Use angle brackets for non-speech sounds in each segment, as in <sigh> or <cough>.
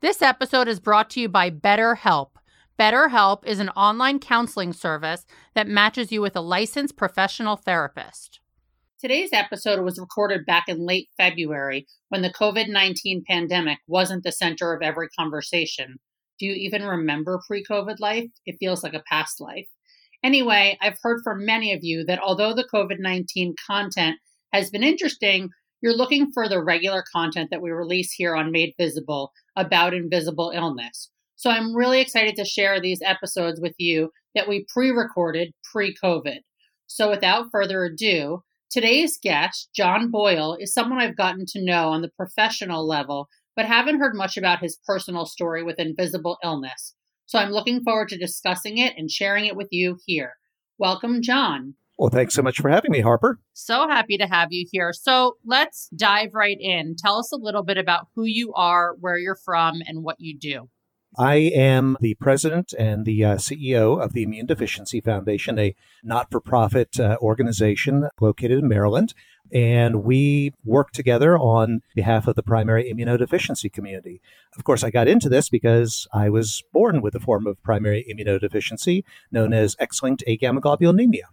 This episode is brought to you by BetterHelp. BetterHelp is an online counseling service that matches you with a licensed professional therapist. Today's episode was recorded back in late February when the COVID 19 pandemic wasn't the center of every conversation. Do you even remember pre COVID life? It feels like a past life. Anyway, I've heard from many of you that although the COVID 19 content has been interesting, you're looking for the regular content that we release here on Made Visible about invisible illness. So I'm really excited to share these episodes with you that we pre recorded pre COVID. So without further ado, today's guest, John Boyle, is someone I've gotten to know on the professional level, but haven't heard much about his personal story with invisible illness. So I'm looking forward to discussing it and sharing it with you here. Welcome, John. Well, thanks so much for having me, Harper. So happy to have you here. So let's dive right in. Tell us a little bit about who you are, where you're from, and what you do. I am the president and the uh, CEO of the Immune Deficiency Foundation, a not for profit uh, organization located in Maryland and we work together on behalf of the primary immunodeficiency community. Of course, I got into this because I was born with a form of primary immunodeficiency known as X-linked agammaglobulinemia.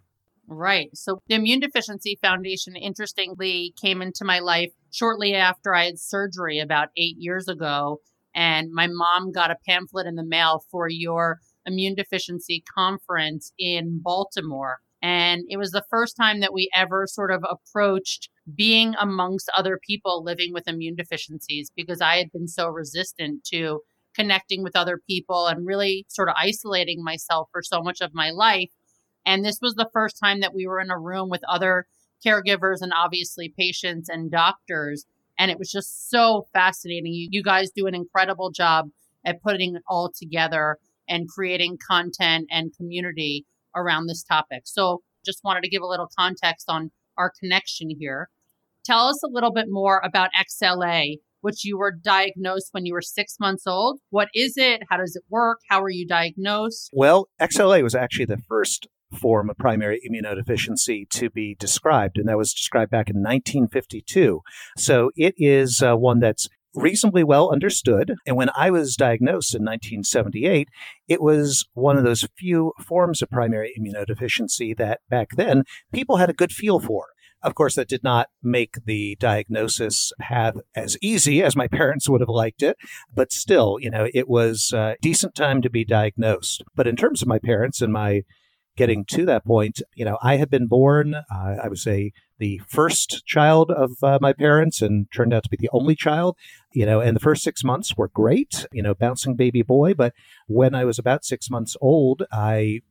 Right. So the Immune Deficiency Foundation, interestingly, came into my life shortly after I had surgery about eight years ago. And my mom got a pamphlet in the mail for your immune deficiency conference in Baltimore. And it was the first time that we ever sort of approached being amongst other people living with immune deficiencies because I had been so resistant to connecting with other people and really sort of isolating myself for so much of my life. And this was the first time that we were in a room with other caregivers and obviously patients and doctors. And it was just so fascinating. You, you guys do an incredible job at putting it all together and creating content and community around this topic. So just wanted to give a little context on our connection here. Tell us a little bit more about XLA, which you were diagnosed when you were six months old. What is it? How does it work? How were you diagnosed? Well, XLA was actually the first form of primary immunodeficiency to be described, and that was described back in 1952. So it is uh, one that's reasonably well understood. And when I was diagnosed in 1978, it was one of those few forms of primary immunodeficiency that back then people had a good feel for. Of course, that did not make the diagnosis path as easy as my <laughs> parents would have liked it, but still, you know, it was a decent time to be diagnosed. But in terms of my parents and my getting to that point, you know, I had been born, uh, I was a the first child of uh, my parents and turned out to be the only child you know and the first six months were great you know bouncing baby boy but when i was about six months old i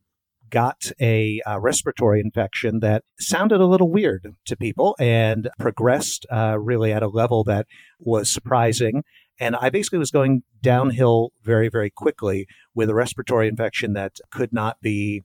got a uh, respiratory infection that sounded a little weird to people and progressed uh, really at a level that was surprising. And I basically was going downhill very, very quickly with a respiratory infection that could not be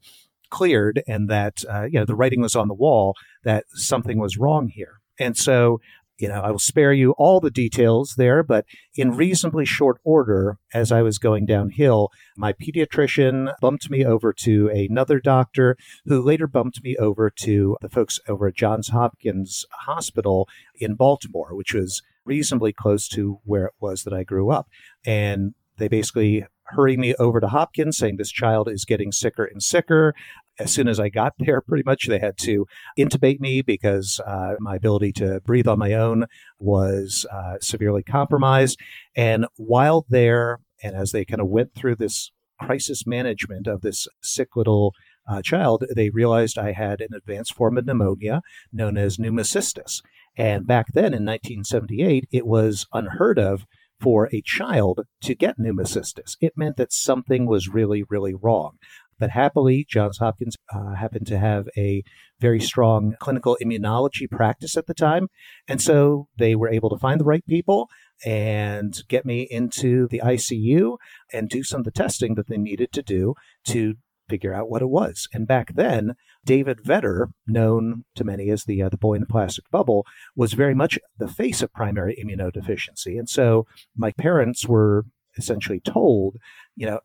cleared and that uh, you know the writing was on the wall that something was wrong here. And so you know, I will spare you all the details there, but in reasonably short order, as I was going downhill, my pediatrician bumped me over to another doctor who later bumped me over to the folks over at Johns Hopkins Hospital in Baltimore, which was reasonably close to where it was that I grew up. And they basically hurried me over to Hopkins saying this child is getting sicker and sicker as soon as I got there, pretty much they had to intubate me because uh, my ability to breathe on my own was uh, severely compromised. And while there, and as they kind of went through this crisis management of this sick little uh, child, they realized I had an advanced form of pneumonia known as pneumocystis. And back then in 1978, it was unheard of for a child to get pneumocystis. It meant that something was really, really wrong. But happily, Johns Hopkins uh, happened to have a very strong clinical immunology practice at the time. And so they were able to find the right people and get me into the ICU and do some of the testing that they needed to do to figure out what it was. And back then, David Vetter, known to many as the uh, the boy in the plastic bubble, was very much the face of primary immunodeficiency. And so my parents were essentially told, you know,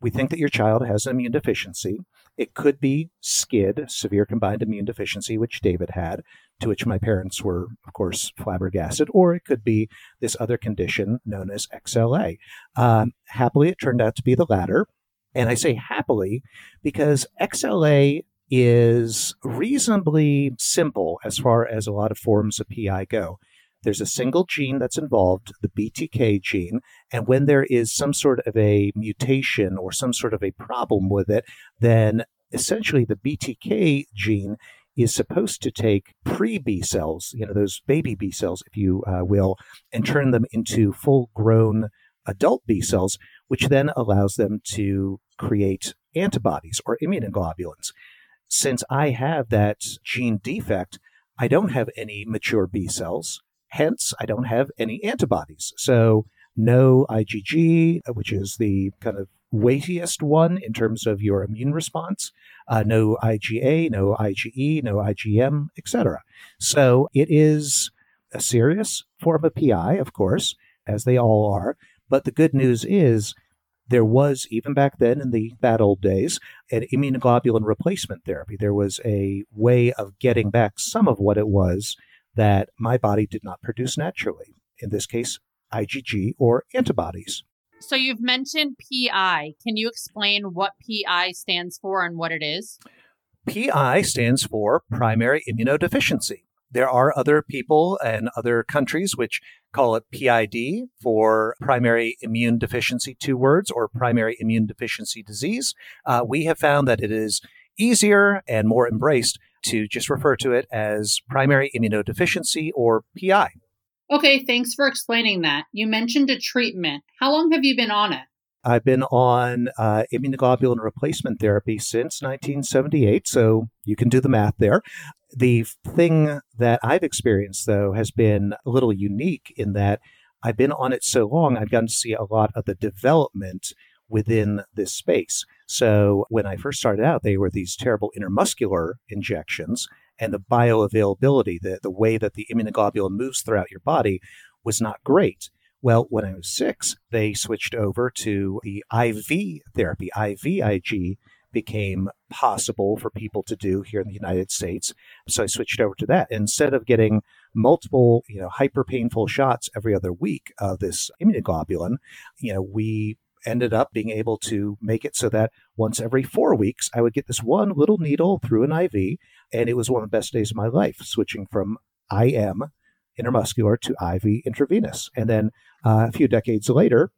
we think that your child has an immune deficiency. It could be SCID, severe combined immune deficiency, which David had, to which my parents were, of course, flabbergasted, or it could be this other condition known as XLA. Um, happily, it turned out to be the latter. And I say happily because XLA is reasonably simple as far as a lot of forms of PI go. There's a single gene that's involved, the BTK gene, and when there is some sort of a mutation or some sort of a problem with it, then essentially the BTK gene is supposed to take pre B cells, you know, those baby B cells, if you uh, will, and turn them into full grown adult B cells, which then allows them to create antibodies or immunoglobulins. Since I have that gene defect, I don't have any mature B cells. Hence, I don't have any antibodies. So, no IgG, which is the kind of weightiest one in terms of your immune response, uh, no IgA, no IgE, no IgM, etc. So, it is a serious form of PI, of course, as they all are. But the good news is there was, even back then in the bad old days, an immunoglobulin replacement therapy. There was a way of getting back some of what it was that my body did not produce naturally. In this case, IgG or antibodies. So you've mentioned PI. Can you explain what PI stands for and what it is? PI stands for primary immunodeficiency. There are other people and other countries which call it PID for primary immune deficiency, two words, or primary immune deficiency disease. Uh, we have found that it is easier and more embraced to just refer to it as primary immunodeficiency or PI. Okay, thanks for explaining that. You mentioned a treatment. How long have you been on it? I've been on uh, immunoglobulin replacement therapy since 1978, so you can do the math there. The thing that I've experienced, though, has been a little unique in that I've been on it so long, I've gotten to see a lot of the development within this space. So when I first started out, they were these terrible intermuscular injections, and the bioavailability, the, the way that the immunoglobulin moves throughout your body, was not great. Well, when I was six, they switched over to the IV therapy. IVIG became possible for people to do here in the United States. So I switched over to that. Instead of getting multiple, you know, hyper painful shots every other week of this immunoglobulin, you know, we ended up being able to make it so that once every four weeks, I would get this one little needle through an IV. And it was one of the best days of my life, switching from IM intermuscular to IV intravenous. And then uh, a few decades later,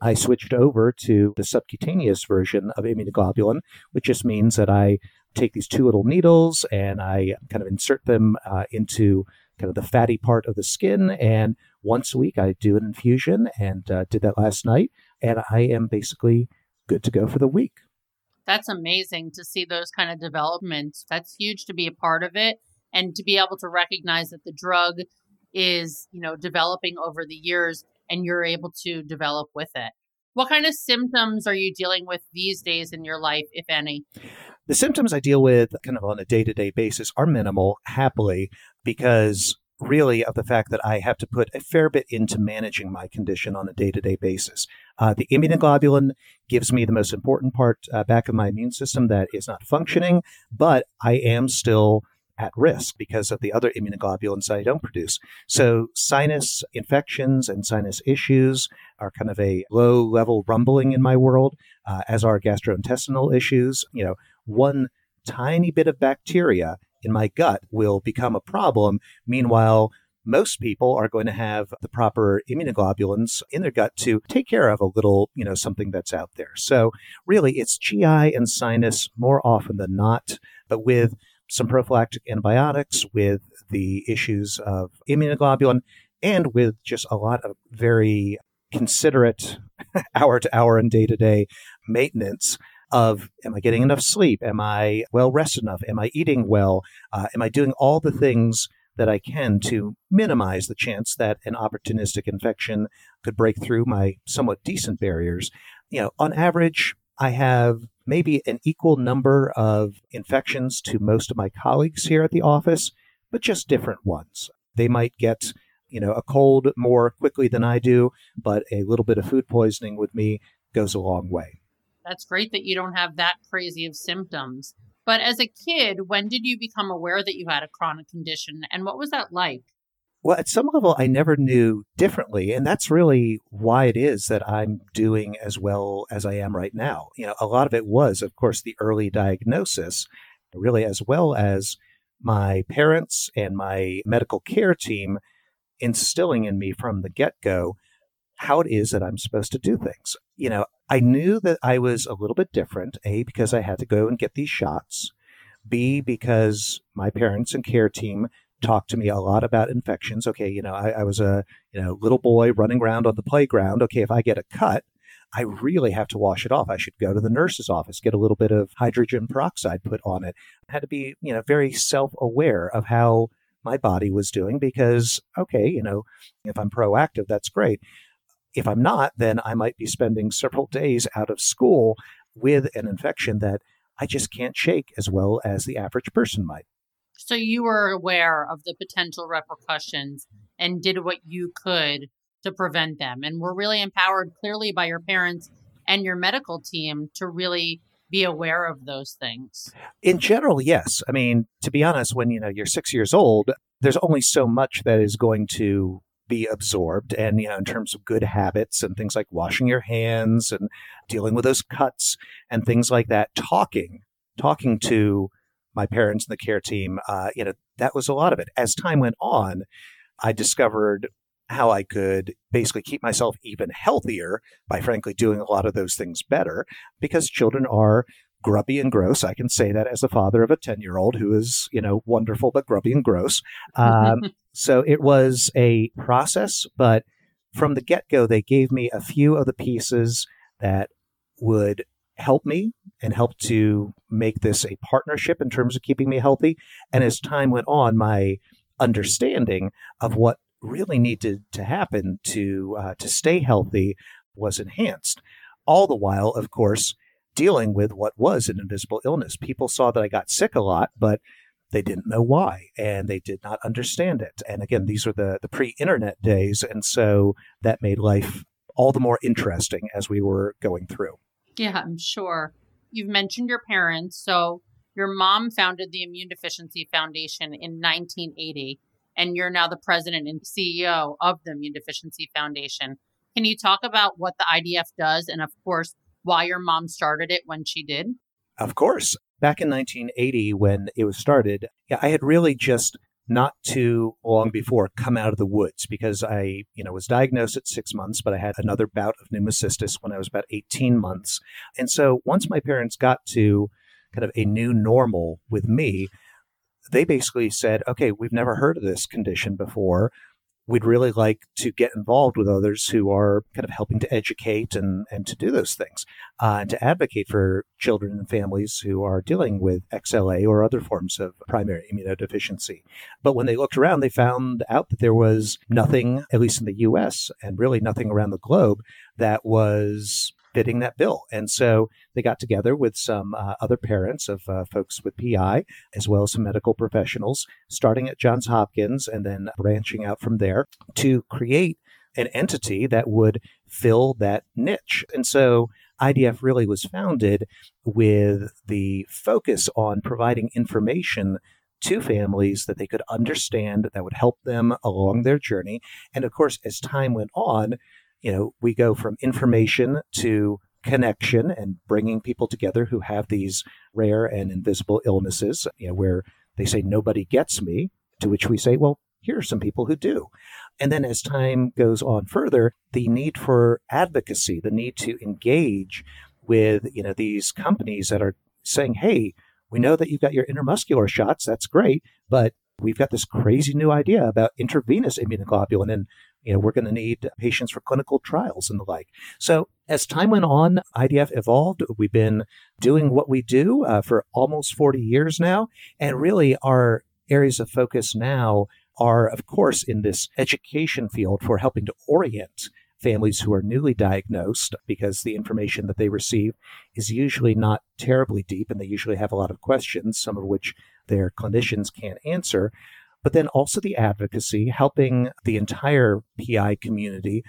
I switched over to the subcutaneous version of immunoglobulin, which just means that I take these two little needles and I kind of insert them uh, into kind of the fatty part of the skin. And once a week, I do an infusion and uh, did that last night. And I am basically good to go for the week. That's amazing to see those kind of developments. That's huge to be a part of it and to be able to recognize that the drug is, you know, developing over the years and you're able to develop with it. What kind of symptoms are you dealing with these days in your life, if any? The symptoms I deal with kind of on a day to day basis are minimal, happily, because really of the fact that I have to put a fair bit into managing my condition on a day to day basis. Uh, the immunoglobulin gives me the most important part uh, back of my immune system that is not functioning, but I am still at risk because of the other immunoglobulins I don't produce. So sinus infections and sinus issues are kind of a low level rumbling in my world, uh, as are gastrointestinal issues. You know, one tiny bit of bacteria in my gut will become a problem. Meanwhile, most people are going to have the proper immunoglobulins in their gut to take care of a little, you know, something that's out there. So really it's GI and sinus more often than not, but with some prophylactic antibiotics, with the issues of immunoglobulin, and with just a lot of very considerate hour to hour and day to day maintenance of am I getting enough sleep? Am I well rested enough? Am I eating well? Uh, am I doing all the things that I can to minimize the chance that an opportunistic infection could break through my somewhat decent barriers. You know, on average, I have maybe an equal number of infections to most of my colleagues here at the office, but just different ones. They might get, you know, a cold more quickly than I do, but a little bit of food poisoning with me goes a long way. That's great that you don't have that crazy of symptoms. But as a kid, when did you become aware that you had a chronic condition and what was that like? Well, at some level, I never knew differently. And that's really why it is that I'm doing as well as I am right now. You know, a lot of it was, of course, the early diagnosis, really, as well as my parents and my medical care team instilling in me from the get go how it is that I'm supposed to do things. You know, I knew that I was a little bit different, A, because I had to go and get these shots, B, because my parents and care team talked to me a lot about infections. Okay, you know, I, I was a you know little boy running around on the playground. Okay, if I get a cut, I really have to wash it off. I should go to the nurse's office, get a little bit of hydrogen peroxide put on it. I had to be, you know, very self-aware of how my body was doing because, okay, you know, if I'm proactive, that's great. If I'm not, then I might be spending several days out of school with an infection that I just can't shake as well as the average person might. So you were aware of the potential repercussions and did what you could to prevent them and were really empowered clearly by your parents and your medical team to really be aware of those things. In general, yes. I mean, to be honest, when you know you're 6 years old, there's only so much that is going to be absorbed and you know in terms of good habits and things like washing your hands and dealing with those cuts and things like that talking talking to my parents and the care team uh, you know that was a lot of it as time went on i discovered how i could basically keep myself even healthier by frankly doing a lot of those things better because children are grubby and gross. I can say that as a father of a 10 year old who is, you know, wonderful, but grubby and gross. Um, so it was a process, but from the get go, they gave me a few of the pieces that would help me and help to make this a partnership in terms of keeping me healthy. And as time went on, my understanding of what really needed to happen to uh, to stay healthy was enhanced. All the while, of course, dealing with what was an invisible illness. People saw that I got sick a lot, but they didn't know why and they did not understand it. And again, these were the, the pre internet days. And so that made life all the more interesting as we were going through. Yeah, I'm sure. You've mentioned your parents. So your mom founded the Immune Deficiency Foundation in 1980, and you're now the president and CEO of the Immune Deficiency Foundation. Can you talk about what the IDF does and, of course, why your mom started it when she did? Of course. Back in 1980, when it was started, yeah, I had really just not too long before come out of the woods because I, you know, was diagnosed at six months, but I had another bout of pneumocystis when I was about 18 months. And so once my parents got to kind of a new normal with me, they basically said, okay, we've never heard of this condition before we'd really like to get involved with others who are kind of helping to educate and, and to do those things uh, and to advocate for children and families who are dealing with XLA or other forms of primary immunodeficiency. But when they looked around, they found out that there was nothing, at least in the US and really nothing around the globe, that was fitting that bill. And so they got together with some uh, other parents of uh, folks with PI, as well as some medical professionals, starting at Johns Hopkins and then branching out from there to create an entity that would fill that niche. And so IDF really was founded with the focus on providing information to families that they could understand that would help them along their journey. And of course, as time went on, you know, we go from information to connection and bringing people together who have these rare and invisible illnesses, you know, where they say, nobody gets me, to which we say, well, here are some people who do. And then as time goes on further, the need for advocacy, the need to engage with, you know, these companies that are saying, hey, we know that you've got your intramuscular shots. That's great. But we've got this crazy new idea about intravenous immunoglobulin. And you know, we're going to need patients for clinical trials and the like. So as time went on, IDF evolved. We've been doing what we do uh, for almost 40 years now. And really our areas of focus now are, of course, in this education field for helping to orient families who are newly diagnosed because the information that they receive is usually not terribly deep and they usually have a lot of questions, some of which their clinicians can't answer. But then also the advocacy, helping the entire PI community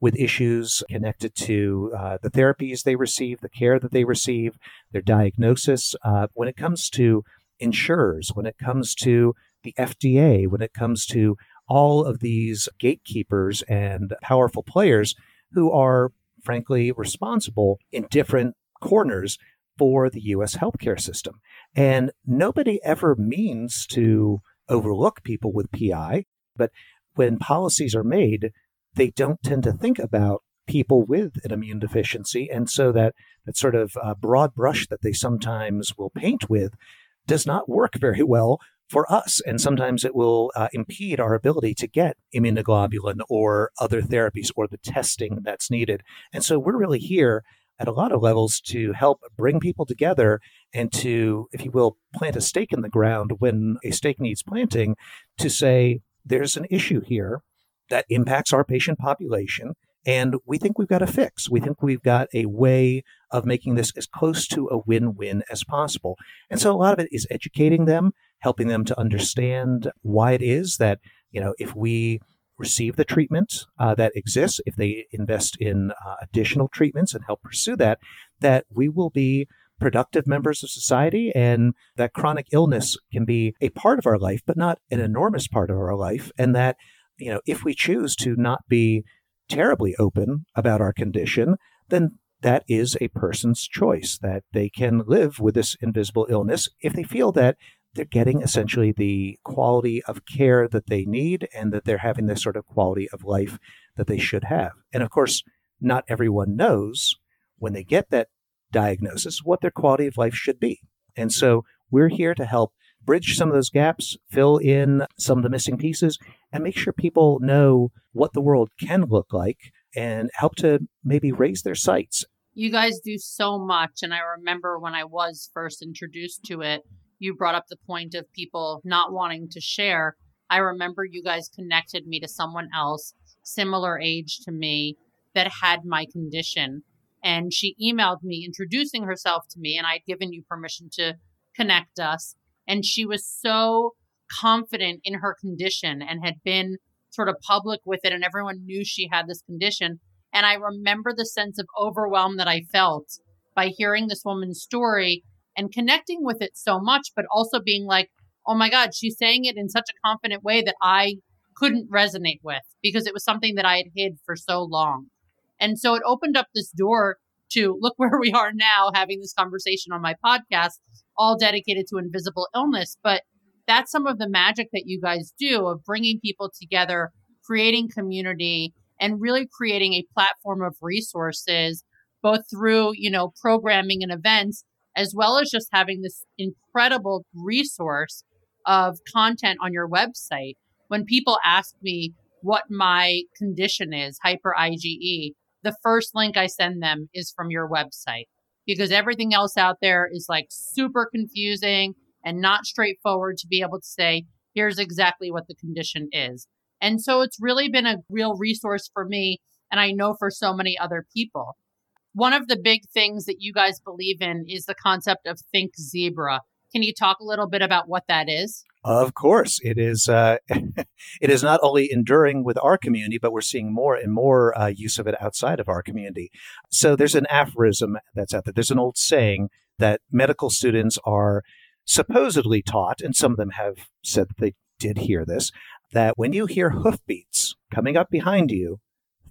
with issues connected to uh, the therapies they receive, the care that they receive, their diagnosis. Uh, when it comes to insurers, when it comes to the FDA, when it comes to all of these gatekeepers and powerful players who are, frankly, responsible in different corners for the US healthcare system. And nobody ever means to overlook people with PI, but when policies are made, they don't tend to think about people with an immune deficiency. And so that, that sort of uh, broad brush that they sometimes will paint with does not work very well for us. And sometimes it will uh, impede our ability to get immunoglobulin or other therapies or the testing that's needed. And so we're really here at a lot of levels to help bring people together and to, if you will, plant a stake in the ground when a stake needs planting to say, there's an issue here that impacts our patient population. And we think we've got a fix. We think we've got a way of making this as close to a win win as possible. And so a lot of it is educating them, helping them to understand why it is that, you know, if we receive the treatment uh, that exists, if they invest in uh, additional treatments and help pursue that, that we will be productive members of society and that chronic illness can be a part of our life, but not an enormous part of our life. And that you know, if we choose to not be terribly open about our condition, then that is a person's choice that they can live with this invisible illness if they feel that they're getting essentially the quality of care that they need and that they're having the sort of quality of life that they should have. And of course, not everyone knows when they get that diagnosis what their quality of life should be. And so we're here to help bridge some of those gaps, fill in some of the missing pieces, and make sure people know what the world can look like and help to maybe raise their sights. You guys do so much. And I remember when I was first introduced to it, you brought up the point of people not wanting to share. I remember you guys connected me to someone else, similar age to me, that had my condition. And she emailed me introducing herself to me, and I'd given you permission to connect us. And she was so confident in her condition and had been sort of public with it, and everyone knew she had this condition. And I remember the sense of overwhelm that I felt by hearing this woman's story and connecting with it so much, but also being like, oh my God, she's saying it in such a confident way that I couldn't resonate with because it was something that I had hid for so long. And so it opened up this door to look where we are now having this conversation on my podcast, all dedicated to invisible illness. But that's some of the magic that you guys do of bringing people together, creating community, and really creating a platform of resources, both through, you know, programming and events, as well as just having this incredible resource of content on your website. When people ask me what my condition is, hyper IgE, the first link I send them is from your website because everything else out there is like super confusing and not straightforward to be able to say, here's exactly what the condition is. And so it's really been a real resource for me. And I know for so many other people. One of the big things that you guys believe in is the concept of Think Zebra. Can you talk a little bit about what that is? Of course, it is. Uh, <laughs> it is not only enduring with our community, but we're seeing more and more uh, use of it outside of our community. So there's an aphorism that's out there. There's an old saying that medical students are supposedly taught, and some of them have said that they did hear this, that when you hear hoofbeats coming up behind you,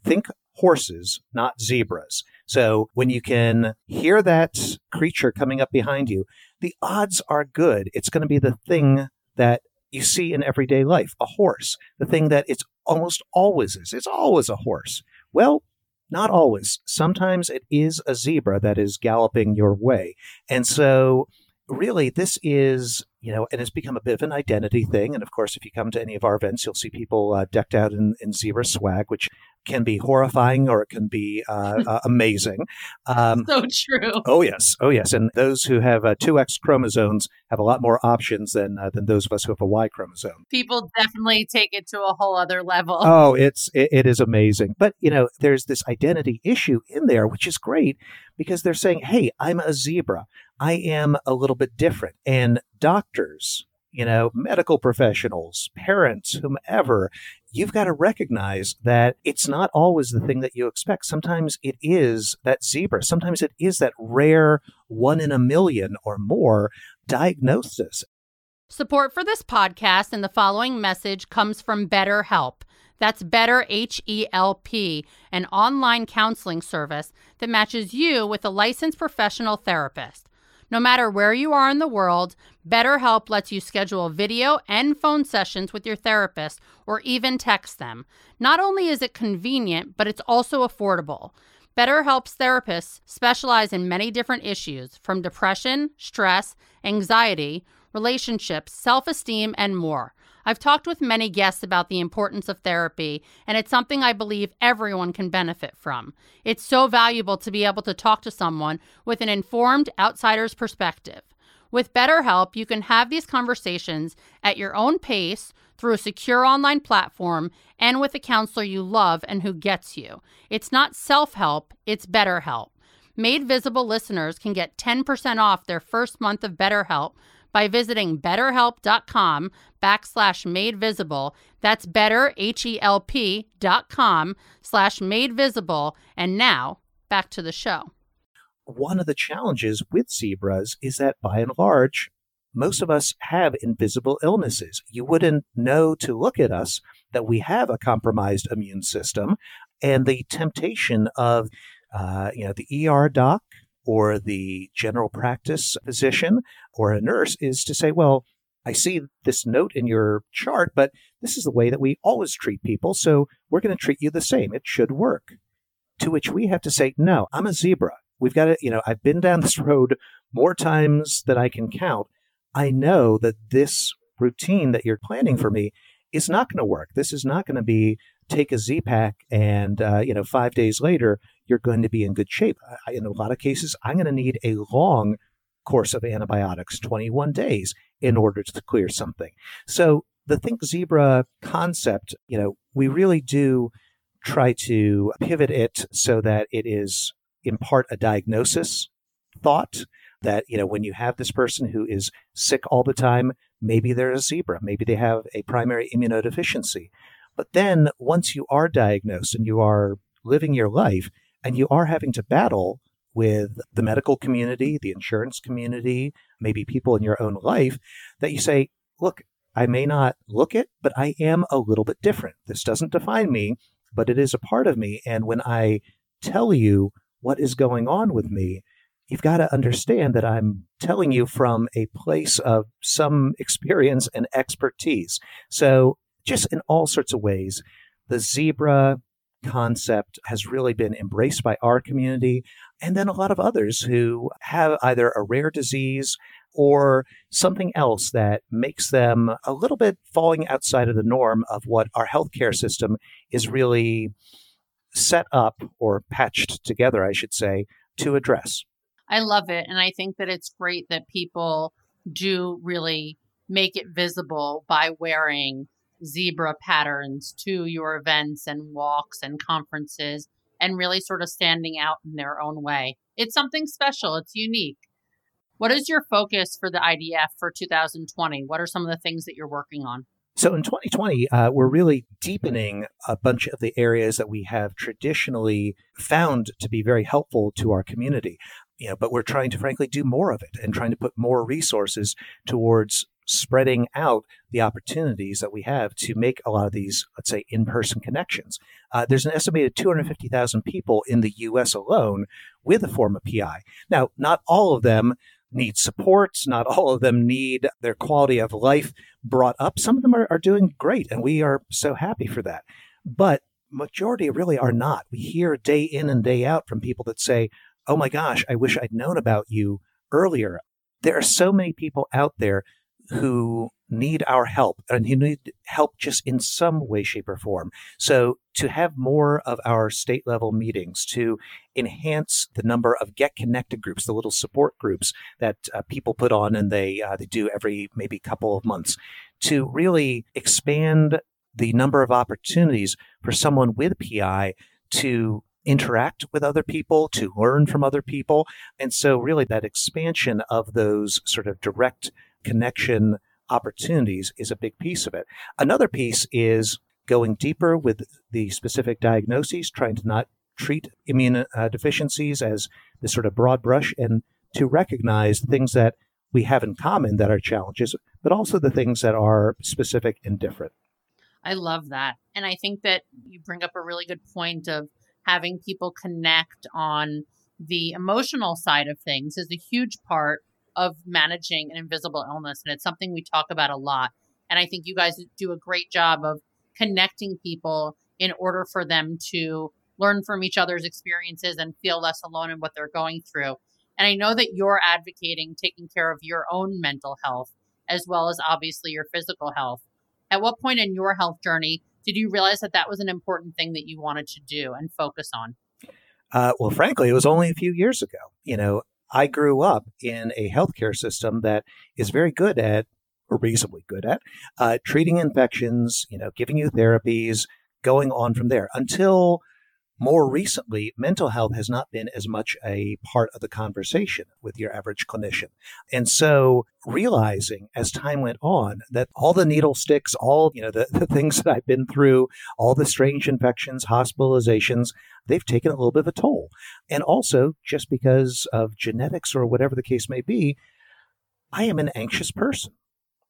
think horses, not zebras. So when you can hear that creature coming up behind you, the odds are good. It's going to be the thing that you see in everyday life, a horse, the thing that it's almost always is. It's always a horse. Well, not always. Sometimes it is a zebra that is galloping your way. And so really, this is you know, and it's become a bit of an identity thing. And of course, if you come to any of our events, you'll see people uh, decked out in, in zebra swag, which can be horrifying or it can be uh, <laughs> uh, amazing. Um, so true. Oh yes, oh yes. And those who have uh, two X chromosomes have a lot more options than uh, than those of us who have a Y chromosome. People definitely take it to a whole other level. Oh, it's it, it is amazing. But you know, there's this identity issue in there, which is great because they're saying, "Hey, I'm a zebra. I am a little bit different," and doctors you know, medical professionals, parents, whomever, you've got to recognize that it's not always the thing that you expect. Sometimes it is that zebra. Sometimes it is that rare one in a million or more diagnosis. Support for this podcast and the following message comes from BetterHelp. That's Better H E L P, an online counseling service that matches you with a licensed professional therapist. No matter where you are in the world, BetterHelp lets you schedule video and phone sessions with your therapist or even text them. Not only is it convenient, but it's also affordable. BetterHelp's therapists specialize in many different issues from depression, stress, anxiety, relationships, self esteem, and more. I've talked with many guests about the importance of therapy, and it's something I believe everyone can benefit from. It's so valuable to be able to talk to someone with an informed outsider's perspective. With BetterHelp, you can have these conversations at your own pace through a secure online platform and with a counselor you love and who gets you. It's not self help, it's BetterHelp. Made Visible listeners can get 10% off their first month of BetterHelp by visiting betterhelp.com backslash made visible. That's better, H-E-L-P dot com slash made visible. And now back to the show. One of the challenges with zebras is that by and large, most of us have invisible illnesses. You wouldn't know to look at us that we have a compromised immune system. And the temptation of, uh, you know, the ER doc or the general practice physician or a nurse is to say, well, I see this note in your chart, but this is the way that we always treat people. So we're going to treat you the same. It should work. To which we have to say, no, I'm a zebra. We've got to, you know, I've been down this road more times than I can count. I know that this routine that you're planning for me is not going to work. This is not going to be take a Z pack and, uh, you know, five days later, you're going to be in good shape. In a lot of cases, I'm going to need a long course of antibiotics, 21 days, in order to clear something. So the Think Zebra concept, you know, we really do try to pivot it so that it is in part a diagnosis thought that, you know, when you have this person who is sick all the time, maybe they're a zebra, maybe they have a primary immunodeficiency. But then once you are diagnosed and you are living your life and you are having to battle with the medical community, the insurance community, maybe people in your own life, that you say, look, I may not look it, but I am a little bit different. This doesn't define me, but it is a part of me. And when I tell you what is going on with me, you've got to understand that I'm telling you from a place of some experience and expertise. So, just in all sorts of ways, the zebra concept has really been embraced by our community and then a lot of others who have either a rare disease or something else that makes them a little bit falling outside of the norm of what our healthcare system is really set up or patched together, I should say, to address. I love it. And I think that it's great that people do really make it visible by wearing zebra patterns to your events and walks and conferences and really sort of standing out in their own way. It's something special, it's unique. What is your focus for the IDF for 2020? What are some of the things that you're working on? So in 2020, uh, we're really deepening a bunch of the areas that we have traditionally found to be very helpful to our community. You know, but we're trying to frankly do more of it and trying to put more resources towards spreading out the opportunities that we have to make a lot of these, let's say, in person connections. Uh, there's an estimated 250,000 people in the US alone with a form of PI. Now, not all of them need support, not all of them need their quality of life brought up. Some of them are, are doing great, and we are so happy for that. But majority really are not. We hear day in and day out from people that say, Oh my gosh, I wish I'd known about you earlier. There are so many people out there who need our help and who need help just in some way, shape, or form. So to have more of our state level meetings, to enhance the number of get connected groups, the little support groups that uh, people put on and they uh, they do every maybe couple of months, to really expand the number of opportunities for someone with PI to interact with other people, to learn from other people. And so, really, that expansion of those sort of direct connection opportunities is a big piece of it. Another piece is going deeper with the specific diagnoses, trying to not treat immune uh, deficiencies as this sort of broad brush and to recognize things that we have in common that are challenges, but also the things that are specific and different. I love that. And I think that you bring up a really good point of having people connect on the emotional side of things is a huge part of managing an invisible illness. And it's something we talk about a lot. And I think you guys do a great job of connecting people in order for them to learn from each other's experiences and feel less alone in what they're going through. And I know that you're advocating taking care of your own mental health as well as obviously your physical health. At what point in your health journey did you realize that that was an important thing that you wanted to do and focus on? Uh, well, frankly, it was only a few years ago. You know, I grew up in a healthcare system that is very good at, or reasonably good at, uh, treating infections, you know, giving you therapies, going on from there until more recently, mental health has not been as much a part of the conversation with your average clinician. And so realizing as time went on that all the needle sticks, all, you know, the, <laughs> the things that I've been through, all the strange infections, hospitalizations, they've taken a little bit of a toll. And also just because of genetics or whatever the case may be, I am an anxious person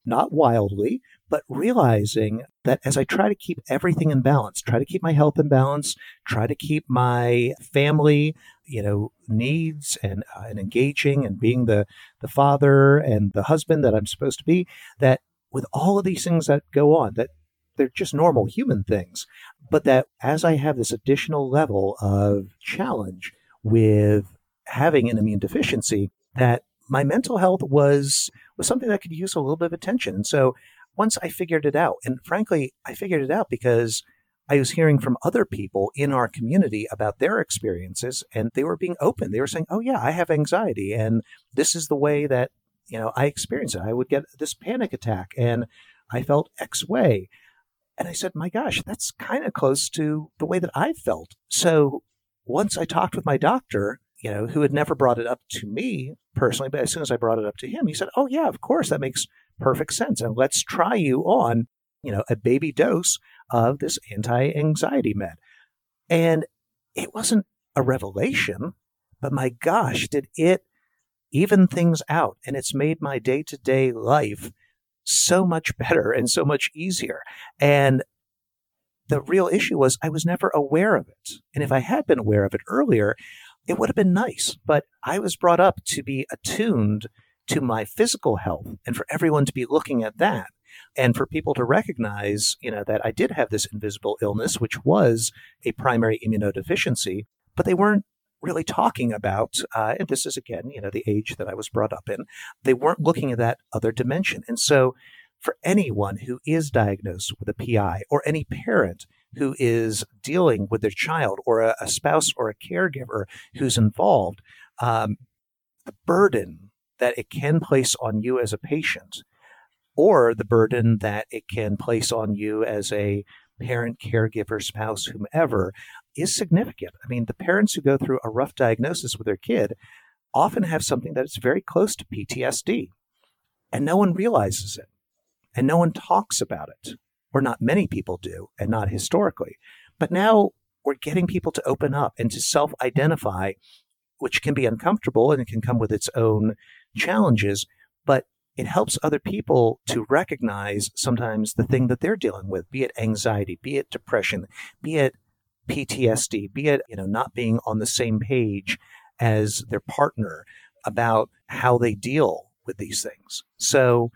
not wildly, but realizing that as I try to keep everything in balance, try to keep my health in balance, try to keep my family, you know, needs and, uh, and engaging and being the, the father and the husband that I'm supposed to be, that with all of these things that go on, that they're just normal human things, but that as I have this additional level of challenge with having an immune deficiency, that my mental health was was something that could use a little bit of attention. And so once I figured it out, and frankly, I figured it out because I was hearing from other people in our community about their experiences, and they were being open. They were saying, "Oh yeah, I have anxiety, and this is the way that you know I experience it. I would get this panic attack, and I felt X way." And I said, "My gosh, that's kind of close to the way that I felt." So once I talked with my doctor, you know, who had never brought it up to me personally, but as soon as I brought it up to him, he said, "Oh yeah, of course, that makes perfect sense, and let's try you on, you know, a baby dose of this anti-anxiety med." And it wasn't a revelation, but my gosh, did it even things out, and it's made my day-to-day life so much better and so much easier. And the real issue was I was never aware of it. And if I had been aware of it earlier, it would have been nice. But I was brought up to be attuned to my physical health and for everyone to be looking at that and for people to recognize, you know, that I did have this invisible illness, which was a primary immunodeficiency, but they weren't really talking about, uh, and this is again, you know, the age that I was brought up in, they weren't looking at that other dimension. And so for anyone who is diagnosed with a PI or any parent who is dealing with their child or a, a spouse or a caregiver who's involved, um, the burden that it can place on you as a patient or the burden that it can place on you as a parent, caregiver, spouse, whomever is significant. I mean, the parents who go through a rough diagnosis with their kid often have something that's very close to PTSD, and no one realizes it, and no one talks about it or not many people do, and not historically. But now we're getting people to open up and to self identify, which can be uncomfortable and it can come with its own challenges, but it helps other people to recognize sometimes the thing that they're dealing with, be it anxiety, be it depression, be it PTSD, be it, you know, not being on the same page as their partner about how they deal with these things. So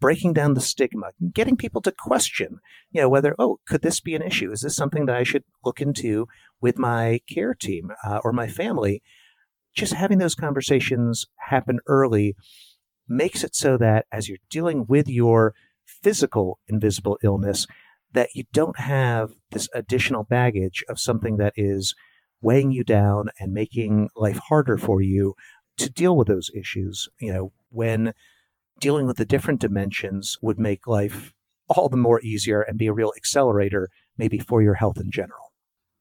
breaking down the stigma, getting people to question, you know, whether, oh, could this be an issue? Is this something that I should look into with my care team uh, or my family? Just having those conversations happen early makes it so that as you're dealing with your physical invisible illness, that you don't have this additional baggage of something that is weighing you down and making life harder for you to deal with those issues. You know, when dealing with the different dimensions would make life all the more easier and be a real accelerator, maybe for your health in general.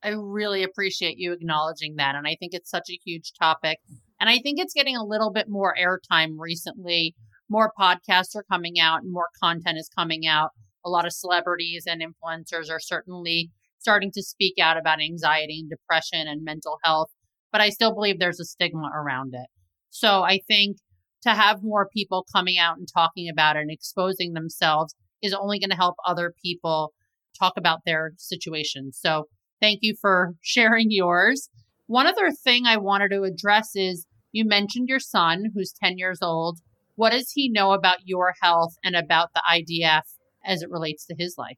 I really appreciate you acknowledging that. And I think it's such a huge topic. And I think it's getting a little bit more airtime recently. More podcasts are coming out and more content is coming out. A lot of celebrities and influencers are certainly starting to speak out about anxiety and depression and mental health. But I still believe there's a stigma around it. So I think to have more people coming out and talking about it and exposing themselves is only going to help other people talk about their situations. So thank you for <laughs> sharing yours. One other thing I wanted to address is you mentioned your son who's 10 years old. What does he know about your health and about the IDF as it relates to his life?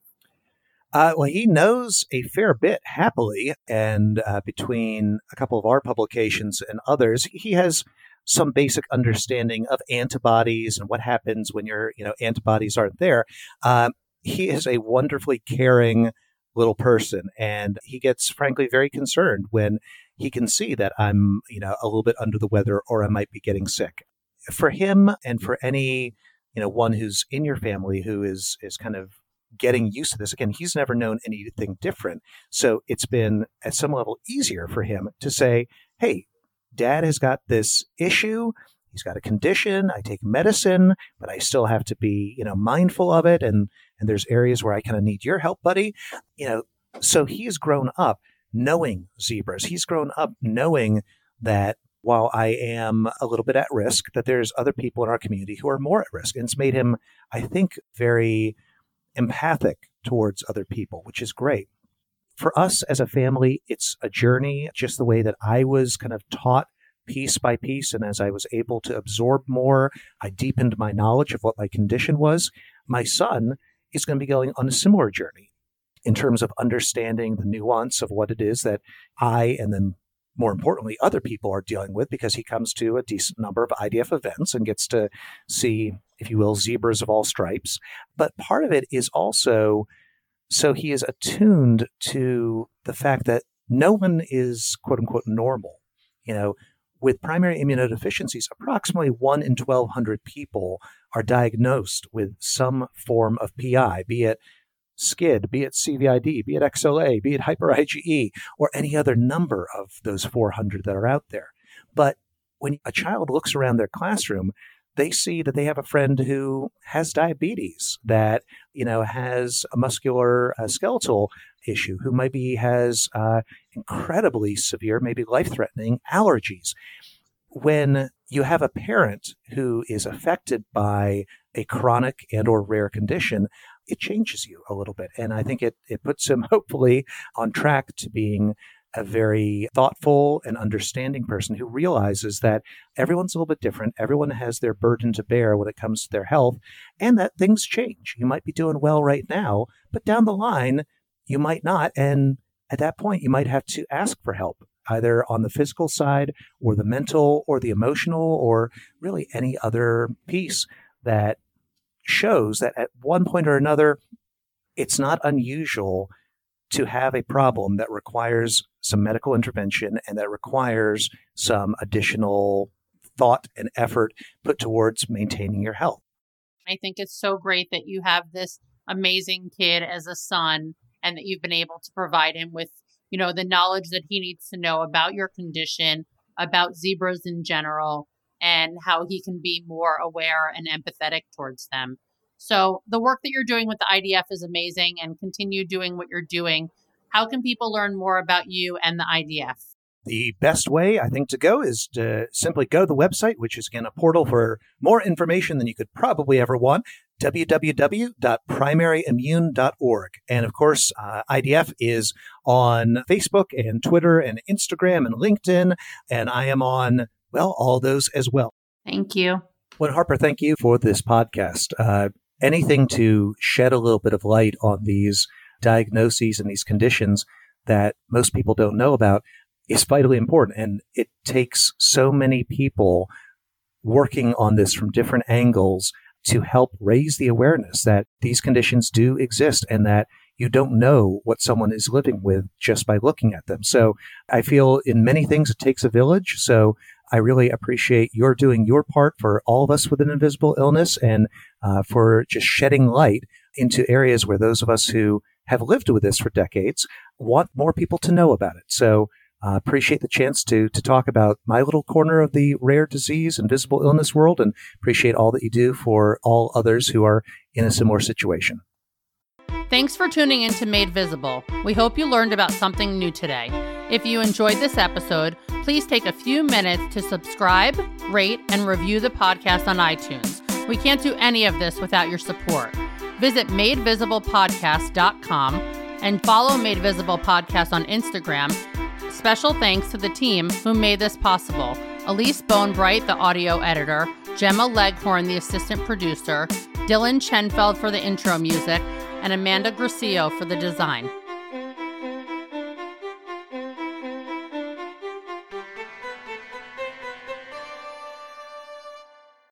Uh, well, he knows a fair bit happily, and uh, between a couple of our publications and others, he has some basic understanding of antibodies and what happens when your you know antibodies aren't there. Um, he is a wonderfully caring little person, and he gets frankly very concerned when he can see that I'm you know a little bit under the weather or I might be getting sick. For him and for any you know one who's in your family who is is kind of getting used to this again he's never known anything different so it's been at some level easier for him to say hey dad has got this issue. He's got a condition. I take medicine, but I still have to be, you know, mindful of it. And and there's areas where I kind of need your help, buddy. You know, so he's grown up knowing zebras. He's grown up knowing that while I am a little bit at risk, that there's other people in our community who are more at risk. And it's made him, I think, very empathic towards other people, which is great for us as a family, it's a journey, just the way that I was kind of taught piece by piece. And as I was able to absorb more, I deepened my knowledge of what my condition was. My son is going to be going on a similar journey in terms of understanding the nuance of what it is that I and then more importantly, other people are dealing with because he comes to a decent number of IDF events and gets to see, if you will, zebras of all stripes. But part of it is also so he is attuned to the fact that no one is quote unquote normal. You know, with primary immunodeficiencies, approximately 1 in 1,200 people are diagnosed with some form of PI, be it SCID, be it CVID, be it XLA, be it hyper IgE, or any other number of those 400 that are out there. But when a child looks around their classroom, they see that they have a friend who has diabetes, that you know has a muscular uh, skeletal issue, who maybe has uh, incredibly severe, maybe life-threatening allergies. When you have a parent who is affected by a chronic and or rare condition, it changes you a little bit, and I think it it puts him <laughs> hopefully on track to being a very thoughtful and understanding person who realizes that everyone's a little bit different. Everyone has their burden to bear when it comes to their health, and that things change. You might be doing well right now, but down the line, you might not. And at that point, you might have to ask for help, either on the physical side, or the mental, or the emotional, or really any other piece that shows that at one point or another, it's not unusual to have a problem that requires some medical intervention and that requires some additional thought and effort put towards maintaining your health. I think it's so great that you have this amazing kid as a son and that you've been able to provide him with, you know, the knowledge that he needs to know about your condition, about zebras in general, and how he can be more aware and empathetic towards them. So the work that you're doing with the IDF is amazing and continue doing what you're doing. How can people learn more about you and the IDF? The best way, I think, to go is to simply go to the website, which is again a portal for more information than you could probably ever want www.primaryimmune.org. And of course, uh, IDF is on Facebook and Twitter and Instagram and LinkedIn. And I am on, well, all those as well. Thank you. Well, Harper, thank you for this podcast. Uh, anything to shed a little bit of light on these diagnoses and these conditions that most people don't know about is vitally important. And it takes so many people working on this from different angles to help raise the awareness that these conditions do exist and that you don't know what someone is living with just by looking at them. So I feel in many things it takes a village. So I really appreciate your doing your part for all of us with an invisible illness and uh, for just shedding light into areas where those of us who have lived with this for decades want more people to know about it. So uh, appreciate the chance to to talk about my little corner of the rare disease and visible illness world, and appreciate all that you do for all others who are in a similar situation. Thanks for tuning in to Made Visible. We hope you learned about something new today. If you enjoyed this episode, please take a few minutes to subscribe, rate, and review the podcast on iTunes. We can't do any of this without your support. Visit madevisiblepodcast.com and follow Made Visible Podcast on Instagram. Special thanks to the team who made this possible. Elise Bonebright, the audio editor, Gemma Leghorn, the assistant producer, Dylan Chenfeld for the intro music, and Amanda Gracio for the design.